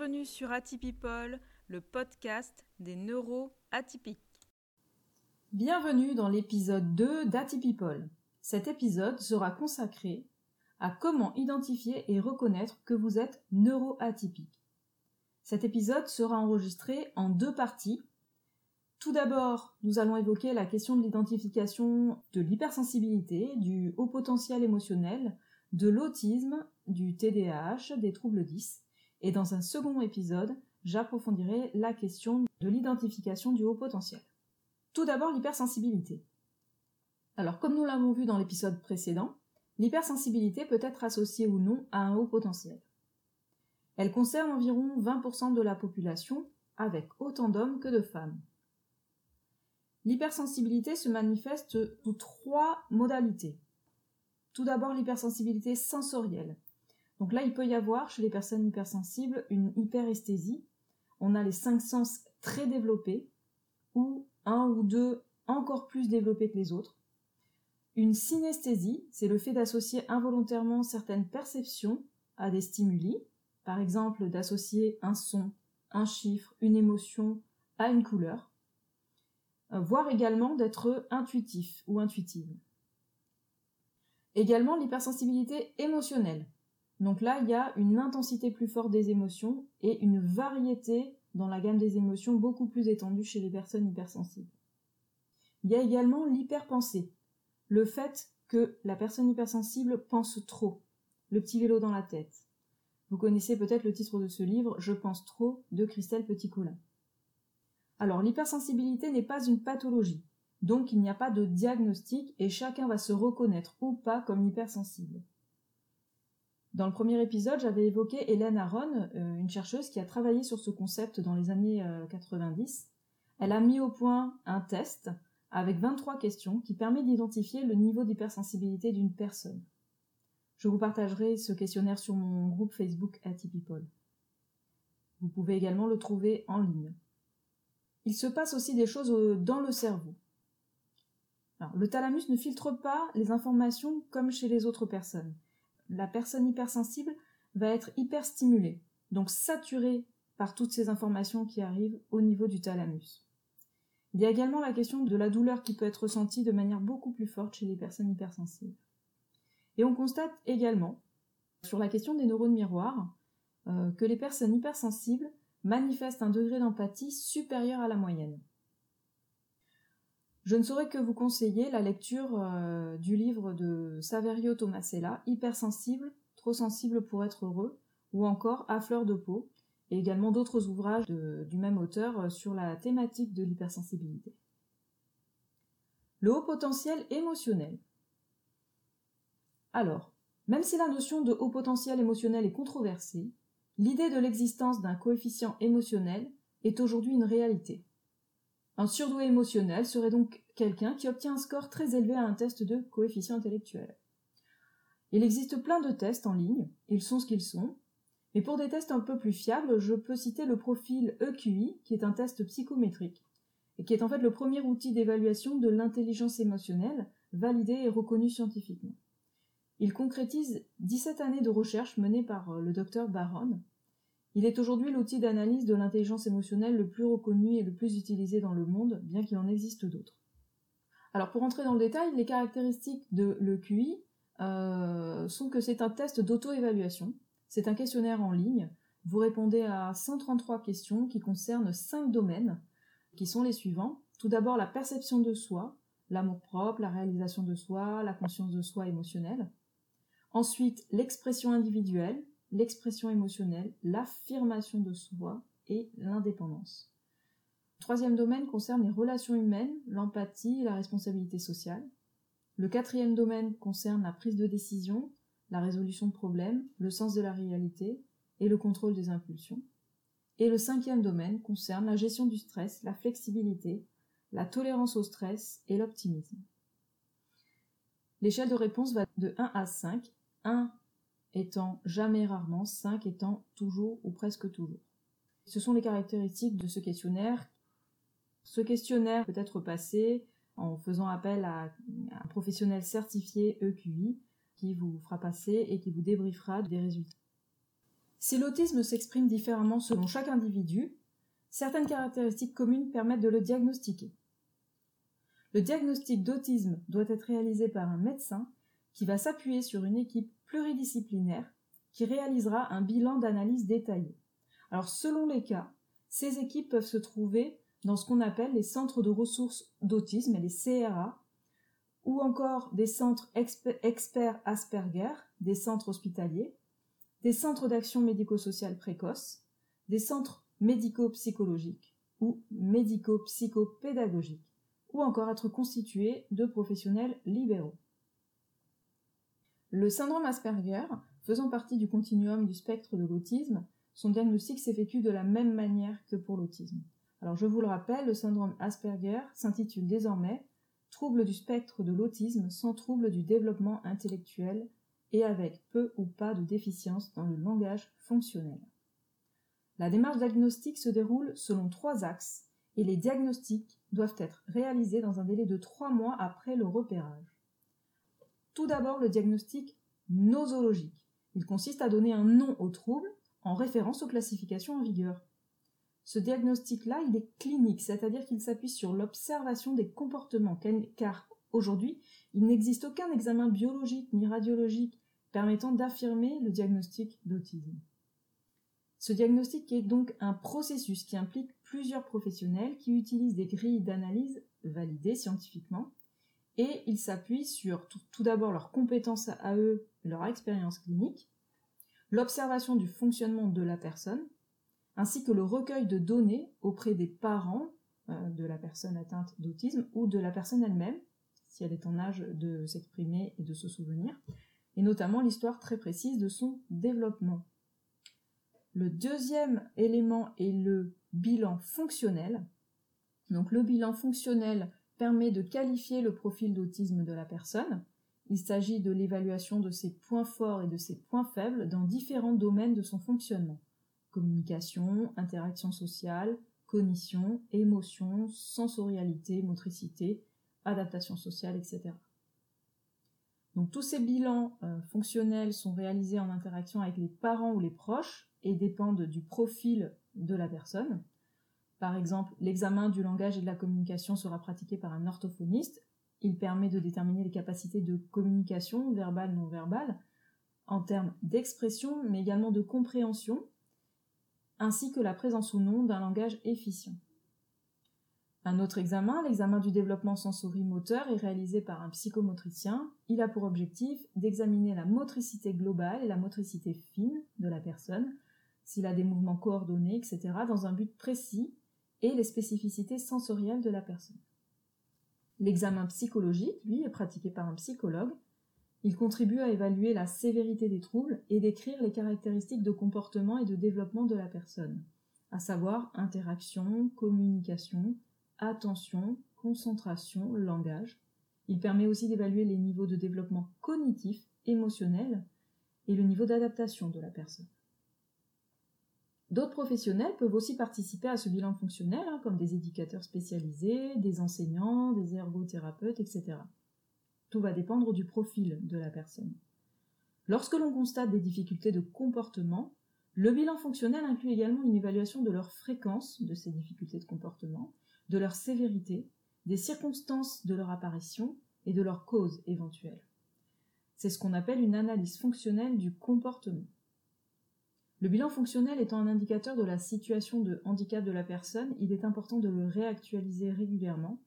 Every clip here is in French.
Bienvenue sur Atypipol, le podcast des neuroatypiques. Bienvenue dans l'épisode 2 d'Atypipol. Cet épisode sera consacré à comment identifier et reconnaître que vous êtes neuroatypique. Cet épisode sera enregistré en deux parties. Tout d'abord, nous allons évoquer la question de l'identification de l'hypersensibilité, du haut potentiel émotionnel, de l'autisme, du TDAH, des troubles 10. Et dans un second épisode, j'approfondirai la question de l'identification du haut potentiel. Tout d'abord, l'hypersensibilité. Alors, comme nous l'avons vu dans l'épisode précédent, l'hypersensibilité peut être associée ou non à un haut potentiel. Elle concerne environ 20% de la population, avec autant d'hommes que de femmes. L'hypersensibilité se manifeste sous trois modalités. Tout d'abord l'hypersensibilité sensorielle. Donc là, il peut y avoir chez les personnes hypersensibles une hyperesthésie. On a les cinq sens très développés, ou un ou deux encore plus développés que les autres. Une synesthésie, c'est le fait d'associer involontairement certaines perceptions à des stimuli, par exemple d'associer un son, un chiffre, une émotion à une couleur, euh, voire également d'être intuitif ou intuitive. Également l'hypersensibilité émotionnelle. Donc là, il y a une intensité plus forte des émotions et une variété dans la gamme des émotions beaucoup plus étendue chez les personnes hypersensibles. Il y a également l'hyperpensée, le fait que la personne hypersensible pense trop, le petit vélo dans la tête. Vous connaissez peut-être le titre de ce livre, Je pense trop, de Christelle Petit-Colin. Alors l'hypersensibilité n'est pas une pathologie. Donc il n'y a pas de diagnostic et chacun va se reconnaître ou pas comme hypersensible. Dans le premier épisode, j'avais évoqué Hélène Aron, euh, une chercheuse qui a travaillé sur ce concept dans les années 90. Euh, Elle a mis au point un test avec 23 questions qui permet d'identifier le niveau d'hypersensibilité d'une personne. Je vous partagerai ce questionnaire sur mon groupe Facebook Atypipol. Vous pouvez également le trouver en ligne. Il se passe aussi des choses euh, dans le cerveau le thalamus ne filtre pas les informations comme chez les autres personnes. La personne hypersensible va être hyperstimulée, donc saturée par toutes ces informations qui arrivent au niveau du thalamus. Il y a également la question de la douleur qui peut être ressentie de manière beaucoup plus forte chez les personnes hypersensibles. Et on constate également, sur la question des neurones miroirs, euh, que les personnes hypersensibles manifestent un degré d'empathie supérieur à la moyenne. Je ne saurais que vous conseiller la lecture euh, du livre de Saverio Tomasella, Hypersensible, trop sensible pour être heureux, ou encore À fleur de peau, et également d'autres ouvrages du même auteur euh, sur la thématique de l'hypersensibilité. Le haut potentiel émotionnel. Alors, même si la notion de haut potentiel émotionnel est controversée, l'idée de l'existence d'un coefficient émotionnel est aujourd'hui une réalité. Un surdoué émotionnel serait donc quelqu'un qui obtient un score très élevé à un test de coefficient intellectuel. Il existe plein de tests en ligne, ils sont ce qu'ils sont, mais pour des tests un peu plus fiables, je peux citer le profil EQI, qui est un test psychométrique, et qui est en fait le premier outil d'évaluation de l'intelligence émotionnelle, validé et reconnu scientifiquement. Il concrétise 17 années de recherche menées par euh, le docteur Baron, il est aujourd'hui l'outil d'analyse de l'intelligence émotionnelle le plus reconnu et le plus utilisé dans le monde, bien qu'il en existe d'autres. Alors pour entrer dans le détail, les caractéristiques de l'EQI euh, sont que c'est un test d'auto-évaluation, c'est un questionnaire en ligne, vous répondez à 133 questions qui concernent 5 domaines, qui sont les suivants. Tout d'abord la perception de soi, l'amour-propre, la réalisation de soi, la conscience de soi émotionnelle. Ensuite, l'expression individuelle, l'expression émotionnelle, l'affirmation de soi et l'indépendance. troisième domaine concerne les relations humaines, l'empathie et la responsabilité sociale. Le quatrième domaine concerne la prise de décision, la résolution de problèmes, le sens de la réalité et le contrôle des impulsions. Et le cinquième domaine concerne la gestion du stress, la flexibilité, la tolérance au stress et l'optimisme. L'échelle de réponse va de 1 à 5, 1 étant jamais rarement, 5 étant toujours ou presque toujours. Ce sont les caractéristiques de ce questionnaire. Ce questionnaire peut être passé en faisant appel à un professionnel certifié EQI qui vous fera passer et qui vous débriefera des résultats. Si l'autisme s'exprime différemment selon chaque individu, certaines caractéristiques communes permettent de le diagnostiquer. Le diagnostic d'autisme doit être réalisé par un médecin qui va s'appuyer sur une équipe pluridisciplinaire qui réalisera un bilan d'analyse détaillé. Alors selon les cas, ces équipes peuvent se trouver dans ce qu'on appelle les centres de ressources d'autisme, les CRA, ou encore des centres experts Asperger, des centres hospitaliers, des centres d'action médico-sociale précoce, des centres médico-psychologiques ou médico-psychopédagogiques, ou encore être constitués de professionnels libéraux. Le syndrome Asperger, faisant partie du continuum du spectre de l'autisme, son diagnostic s'effectue de la même manière que pour l'autisme. Alors je vous le rappelle, le syndrome Asperger s'intitule désormais Trouble du spectre de l'autisme sans trouble du développement intellectuel et avec peu ou pas de déficience dans le langage fonctionnel. La démarche diagnostique se déroule selon trois axes et les diagnostics doivent être réalisés dans un délai de trois mois après le repérage. Tout d'abord, le diagnostic nosologique. Il consiste à donner un nom au trouble en référence aux classifications en vigueur. Ce diagnostic-là, il est clinique, c'est-à-dire qu'il s'appuie sur l'observation des comportements, car aujourd'hui, il n'existe aucun examen biologique ni radiologique permettant d'affirmer le diagnostic d'autisme. Ce diagnostic est donc un processus qui implique plusieurs professionnels qui utilisent des grilles d'analyse validées scientifiquement et il s'appuie sur tout, d'abord leurs compétences à eux, leur expérience clinique, l'observation du fonctionnement de la personne, ainsi que le recueil de données auprès des parents euh, de la personne atteinte d'autisme ou de la personne elle-même, si elle est en âge de s'exprimer et de se souvenir, et notamment l'histoire très précise de son développement. Le deuxième élément est le bilan fonctionnel. Donc le bilan fonctionnel permet de qualifier le profil d'autisme de la personne. Il s'agit de l'évaluation de ses points forts et de ses points faibles dans différents domaines de son fonctionnement. Communication, interaction sociale, cognition, émotion, sensorialité, motricité, adaptation sociale, etc. Donc tous ces bilans euh, fonctionnels sont réalisés en interaction avec les parents ou les proches et dépendent du profil de la personne. Par exemple, l'examen du langage et de la communication sera pratiqué par un orthophoniste. Il permet de déterminer les capacités de communication verbale, non verbale, en termes d'expression, mais également de compréhension, ainsi que la présence ou non d'un langage efficient. Un autre examen, l'examen du développement sensorimoteur, est réalisé par un psychomotricien. Il a pour objectif d'examiner la motricité globale et la motricité fine de la personne, s'il a des mouvements coordonnés, etc., dans un but précis et les spécificités sensorielles de la personne. L'examen psychologique, lui, est pratiqué par un psychologue. Il contribue à évaluer la sévérité des troubles et décrire les caractéristiques de comportement et de développement de la personne, à savoir interaction, communication, attention, concentration, langage. Il permet aussi d'évaluer les niveaux de développement cognitif, émotionnel et le niveau d'adaptation de la personne. D'autres professionnels peuvent aussi participer à ce bilan fonctionnel, hein, comme des éducateurs spécialisés, des enseignants, des ergothérapeutes, etc. Tout va dépendre du profil de la personne. Lorsque l'on constate des difficultés de comportement, le bilan fonctionnel inclut également une évaluation de leur fréquence de ces difficultés de comportement, de leur sévérité, des circonstances de leur apparition et de leurs causes éventuelles. C'est ce qu'on appelle une analyse fonctionnelle du comportement. Le bilan fonctionnel étant un indicateur de la situation de handicap de la personne, il est important de le réactualiser régulièrement,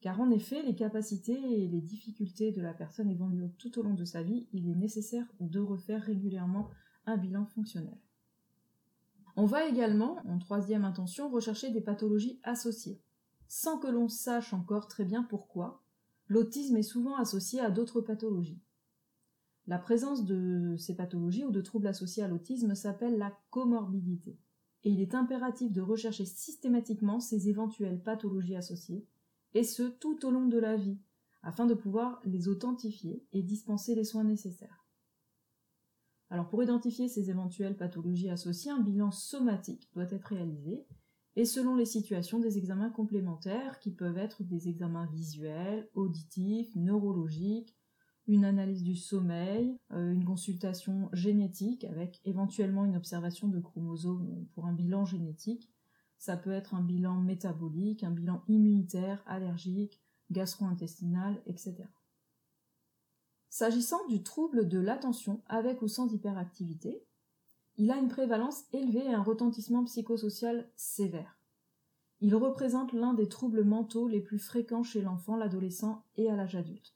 car en effet, les capacités et les difficultés de la personne évoluent tout au long de sa vie, il est nécessaire de refaire régulièrement un bilan fonctionnel. On va également, en troisième intention, rechercher des pathologies associées. Sans que l'on sache encore très bien pourquoi, l'autisme est souvent associé à d'autres pathologies. La présence de ces pathologies ou de troubles associés à l'autisme s'appelle la comorbidité. Et il est impératif de rechercher systématiquement ces éventuelles pathologies associées, et ce tout au long de la vie, afin de pouvoir les authentifier et dispenser les soins nécessaires. Alors pour identifier ces éventuelles pathologies associées, un bilan somatique doit être réalisé, et selon les situations, des examens complémentaires qui peuvent être des examens visuels, auditifs, neurologiques, une analyse du sommeil, euh, une consultation génétique avec éventuellement une observation de chromosomes pour un bilan génétique. Ça peut être un bilan métabolique, un bilan immunitaire, allergique, gastro-intestinal, etc. S'agissant du trouble de l'attention avec ou sans hyperactivité, il a une prévalence élevée et un retentissement psychosocial sévère. Il représente l'un des troubles mentaux les plus fréquents chez l'enfant, l'adolescent et à l'âge adulte.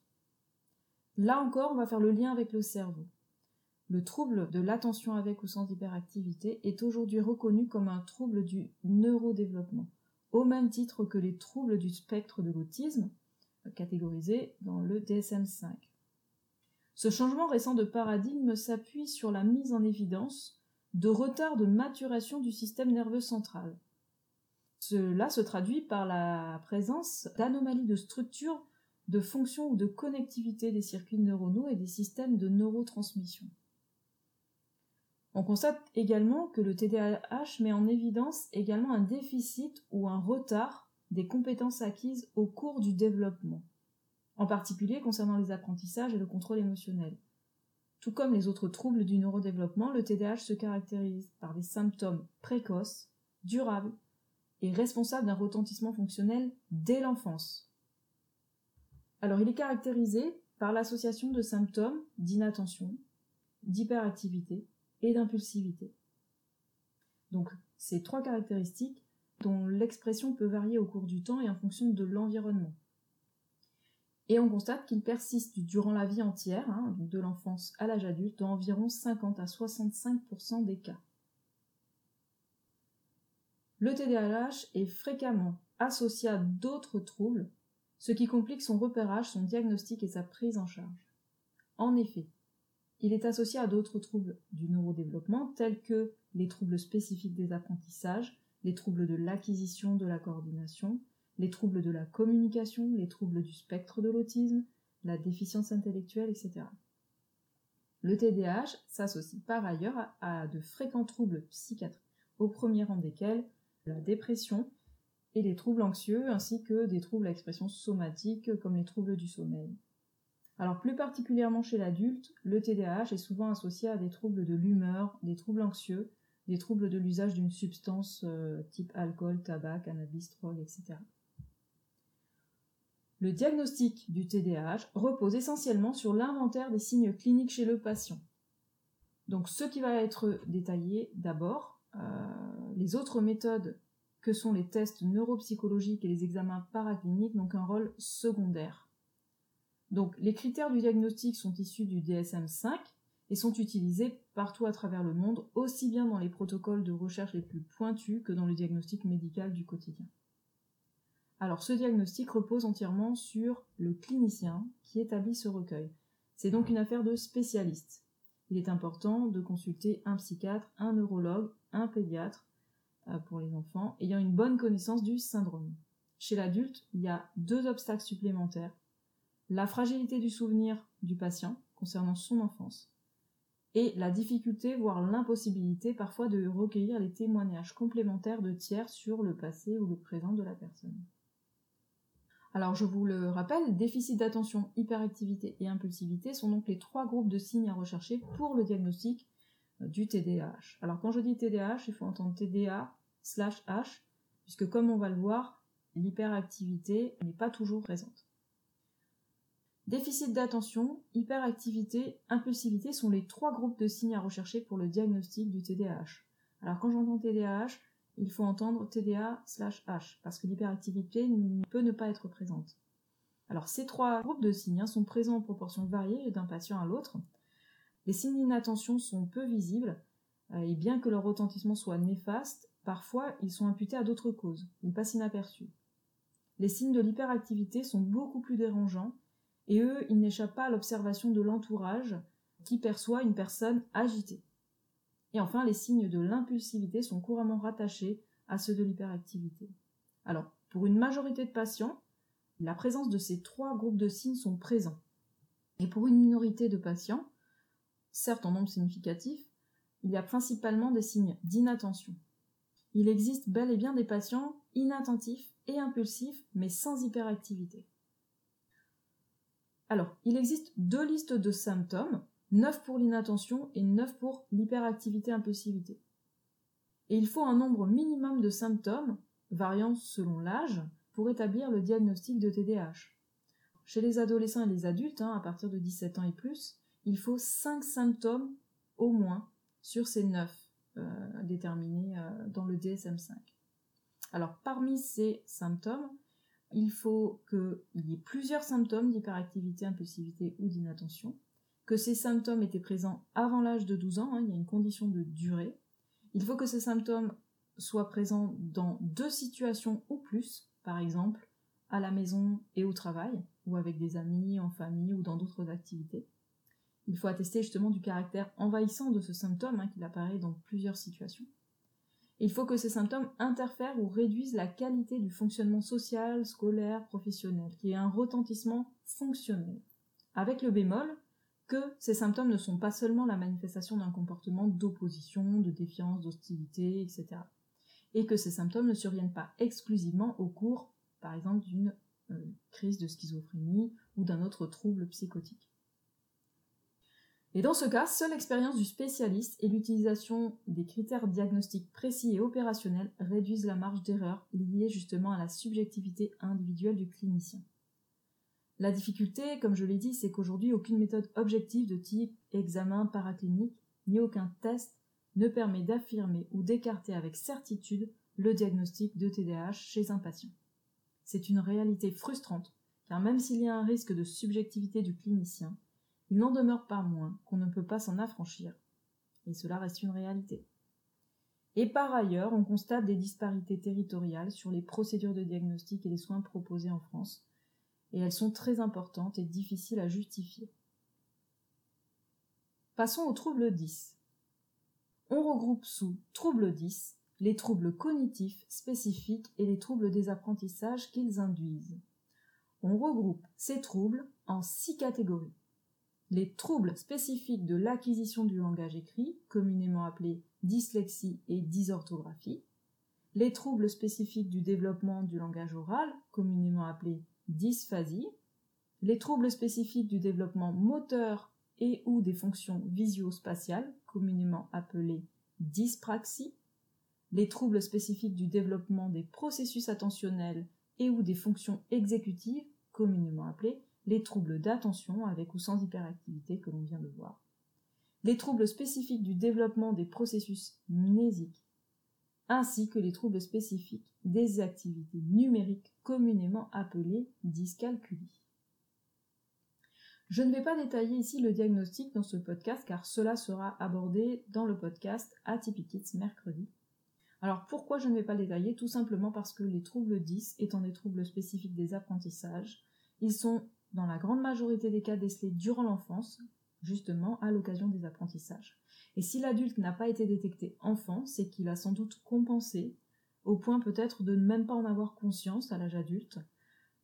Là encore, on va faire le lien avec le cerveau. Le trouble de l'attention avec ou sans hyperactivité est aujourd'hui reconnu comme un trouble du neurodéveloppement, au même titre que les troubles du spectre de l'autisme, catégorisés dans le DSM-5. Ce changement récent de paradigme s'appuie sur la mise en évidence de retard de maturation du système nerveux central. Cela se traduit par la présence d'anomalies de structure, de fonction ou de connectivité des circuits neuronaux et des systèmes de neurotransmission. On constate également que le TDAH met en évidence également un déficit ou un retard des compétences acquises au cours du développement en particulier concernant les apprentissages et le contrôle émotionnel. Tout comme les autres troubles du neurodéveloppement, le TDAH se caractérise par des symptômes précoces, durables et responsables d'un retentissement fonctionnel dès l'enfance. Alors il est caractérisé par l'association de symptômes d'inattention, d'hyperactivité et d'impulsivité. Donc ces trois caractéristiques dont l'expression peut varier au cours du temps et en fonction de l'environnement. Et on constate qu'il persiste durant la vie entière, hein, de l'enfance à l'âge adulte, dans environ 50 à 65% des cas. Le TDAH est fréquemment associé à d'autres troubles, ce qui complique son repérage, son diagnostic et sa prise en charge. En effet, il est associé à d'autres troubles du neurodéveloppement tels que les troubles spécifiques des apprentissages, les troubles de l'acquisition de la coordination, les troubles de la communication, les troubles du spectre de l'autisme, la déficience intellectuelle, etc. Le TDAH s'associe par ailleurs à, de fréquents troubles psychiatriques, au premier rang desquels la dépression et les troubles anxieux, ainsi que des troubles à expression somatique comme les troubles du sommeil. Alors plus particulièrement chez l'adulte, le TDAH est souvent associé à des troubles de l'humeur, des troubles anxieux, des troubles de l'usage d'une substance euh, type alcool, tabac, cannabis, drogue, etc. Le diagnostic du TDAH repose essentiellement sur l'inventaire des signes cliniques chez le patient. Donc ce qui va être détaillé d'abord, euh, les autres méthodes que sont les tests neuropsychologiques et les examens paracliniques n'ont qu'un rôle secondaire. Donc les critères du diagnostic sont issus du DSM-5 et sont utilisés partout à travers le monde, aussi bien dans les protocoles de recherche les plus pointus que dans le diagnostic médical du quotidien. Alors ce diagnostic repose entièrement sur le clinicien qui établit ce recueil. C'est donc une affaire de spécialiste. Il est important de consulter un psychiatre, un neurologue, un pédiatre pour les enfants ayant une bonne connaissance du syndrome. Chez l'adulte, il y a deux obstacles supplémentaires. La fragilité du souvenir du patient concernant son enfance et la difficulté, voire l'impossibilité parfois de recueillir les témoignages complémentaires de tiers sur le passé ou le présent de la personne. Alors je vous le rappelle, déficit d'attention, hyperactivité et impulsivité sont donc les trois groupes de signes à rechercher pour le diagnostic euh, du TDAH. Alors quand je dis TDAH, il faut entendre TDA H, puisque comme on va le voir, l'hyperactivité n'est pas toujours présente. Déficit d'attention, hyperactivité, impulsivité sont les trois groupes de signes à rechercher pour le diagnostic du TDAH. Alors quand j'entends TDAH, il faut entendre TDA slash H, parce que l'hyperactivité peut ne pas être présente. Alors ces trois groupes de signes hein, sont présents en proportion variée d'un patient à l'autre. Les signes d'inattention sont peu visibles, euh, et bien que leur retentissement soit néfaste, parfois ils sont imputés à d'autres causes, ils passent inaperçus. Les signes de l'hyperactivité sont beaucoup plus dérangeants, et eux, ils n'échappent pas à l'observation de l'entourage qui perçoit une personne agitée. Et enfin, les signes de l'impulsivité sont couramment rattachés à ceux de l'hyperactivité. Alors, pour une majorité de patients, la présence de ces trois groupes de signes sont présents. Et pour une minorité de patients, certes en nombre significatif, il y a principalement des signes d'inattention. Il existe bel et bien des patients inattentifs et impulsifs, mais sans hyperactivité. Alors, il existe deux listes de symptômes, 9 pour l'inattention et 9 pour l'hyperactivité-impulsivité. Et il faut un nombre minimum de symptômes, variant selon l'âge, pour établir le diagnostic de TDAH. Chez les adolescents et les adultes, hein, à partir de 17 ans et plus, il faut 5 symptômes au moins sur ces 9 euh, déterminés euh, dans le DSM5. Alors parmi ces symptômes, il faut qu'il y ait plusieurs symptômes d'hyperactivité, impulsivité ou d'inattention, que ces symptômes étaient présents avant l'âge de 12 ans, hein, il y a une condition de durée. Il faut que ces symptômes soient présents dans deux situations ou plus, par exemple à la maison et au travail, ou avec des amis, en famille ou dans d'autres activités. Il faut attester justement du caractère envahissant de ce symptôme, hein, qu'il apparaît dans plusieurs situations. Il faut que ces symptômes interfèrent ou réduisent la qualité du fonctionnement social, scolaire, professionnel, qui ait un retentissement fonctionnel. Avec le bémol que ces symptômes ne sont pas seulement la manifestation d'un comportement d'opposition, de défiance, d'hostilité, etc. Et que ces symptômes ne surviennent pas exclusivement au cours, par exemple, d'une euh, crise de schizophrénie ou d'un autre trouble psychotique. Et dans ce cas, seule l'expérience du spécialiste et l'utilisation des critères diagnostiques précis et opérationnels réduisent la marge d'erreur liée justement à la subjectivité individuelle du clinicien. La difficulté, comme je l'ai dit, c'est qu'aujourd'hui aucune méthode objective de type examen paraclinique ni aucun test ne permet d'affirmer ou d'écarter avec certitude le diagnostic de TDAH chez un patient. C'est une réalité frustrante, car même s'il y a un risque de subjectivité du clinicien, il n'en demeure pas moins qu'on ne peut pas s'en affranchir, et cela reste une réalité. Et par ailleurs, on constate des disparités territoriales sur les procédures de diagnostic et les soins proposés en France, et elles sont très importantes et difficiles à justifier. Passons au trouble 10. On regroupe sous trouble 10 les troubles cognitifs spécifiques et les troubles des apprentissages qu'ils induisent. On regroupe ces troubles en six catégories les troubles spécifiques de l'acquisition du langage écrit, communément appelés dyslexie et dysorthographie, les troubles spécifiques du développement du langage oral, communément appelés dysphasie, les troubles spécifiques du développement moteur et ou des fonctions visio-spatiales, communément appelés dyspraxie, les troubles spécifiques du développement des processus attentionnels et ou des fonctions exécutives, communément appelés les troubles d'attention avec ou sans hyperactivité que l'on vient de voir, les troubles spécifiques du développement des processus mnésiques, ainsi que les troubles spécifiques des activités numériques communément appelées dyscalculie. Je ne vais pas détailler ici le diagnostic dans ce podcast car cela sera abordé dans le podcast Atypic mercredi. Alors pourquoi je ne vais pas le détailler? Tout simplement parce que les troubles 10 étant des troubles spécifiques des apprentissages, ils sont dans la grande majorité des cas décelés durant l'enfance, justement à l'occasion des apprentissages. Et si l'adulte n'a pas été détecté enfant, c'est qu'il a sans doute compensé, au point peut-être de ne même pas en avoir conscience à l'âge adulte.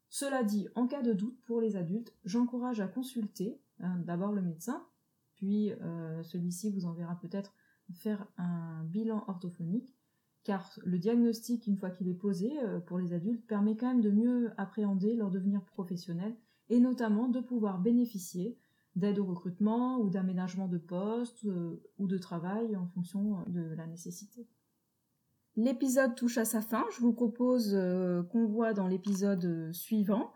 Cela dit, en cas de doute pour les adultes, j'encourage à consulter hein, d'abord le médecin, puis euh, celui-ci vous enverra peut-être faire un bilan orthophonique, car le diagnostic, une fois qu'il est posé euh, pour les adultes, permet quand même de mieux appréhender leur devenir professionnel et notamment de pouvoir bénéficier d'aide au recrutement ou d'aménagement de poste euh, ou de travail en fonction de la nécessité. L'épisode touche à sa fin. Je vous propose euh, qu'on voit dans l'épisode suivant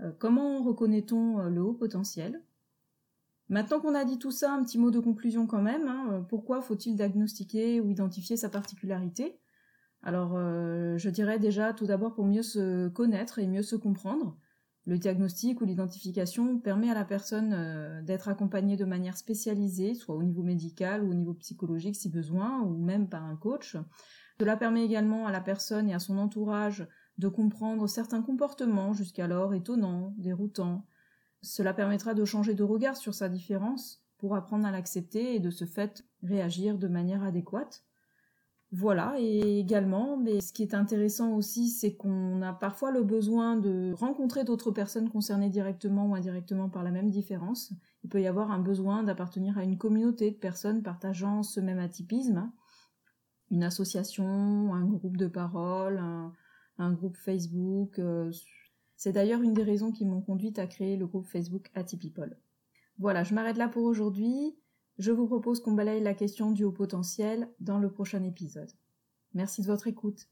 euh, comment reconnaît-on le haut potentiel. Maintenant qu'on a dit tout ça, un petit mot de conclusion quand même. Hein. pourquoi faut-il diagnostiquer ou identifier sa particularité? Alors, je dirais déjà tout d'abord pour mieux se connaître et mieux se comprendre. Le diagnostic ou l'identification permet à la personne euh, d'être accompagnée de manière spécialisée, soit au niveau médical ou au niveau psychologique si besoin, ou même par un coach. Cela permet également à la personne et à son entourage de comprendre certains comportements jusqu'alors étonnants, déroutants. Cela permettra de changer de regard sur sa différence pour apprendre à l'accepter et de ce fait réagir de manière adéquate. Voilà, et également, mais ce qui est intéressant aussi, c'est qu'on a parfois le besoin de rencontrer d'autres personnes concernées directement ou indirectement par la même différence. Il peut y avoir un besoin d'appartenir à une communauté de personnes partageant ce même atypisme, une association, un groupe de parole, un, groupe Facebook. Euh, C'est d'ailleurs une des raisons qui m'ont conduite à créer le groupe Facebook Atypeople. Voilà, je m'arrête là pour aujourd'hui. Je vous propose qu'on balaye la question du haut potentiel dans le prochain épisode. Merci de votre écoute.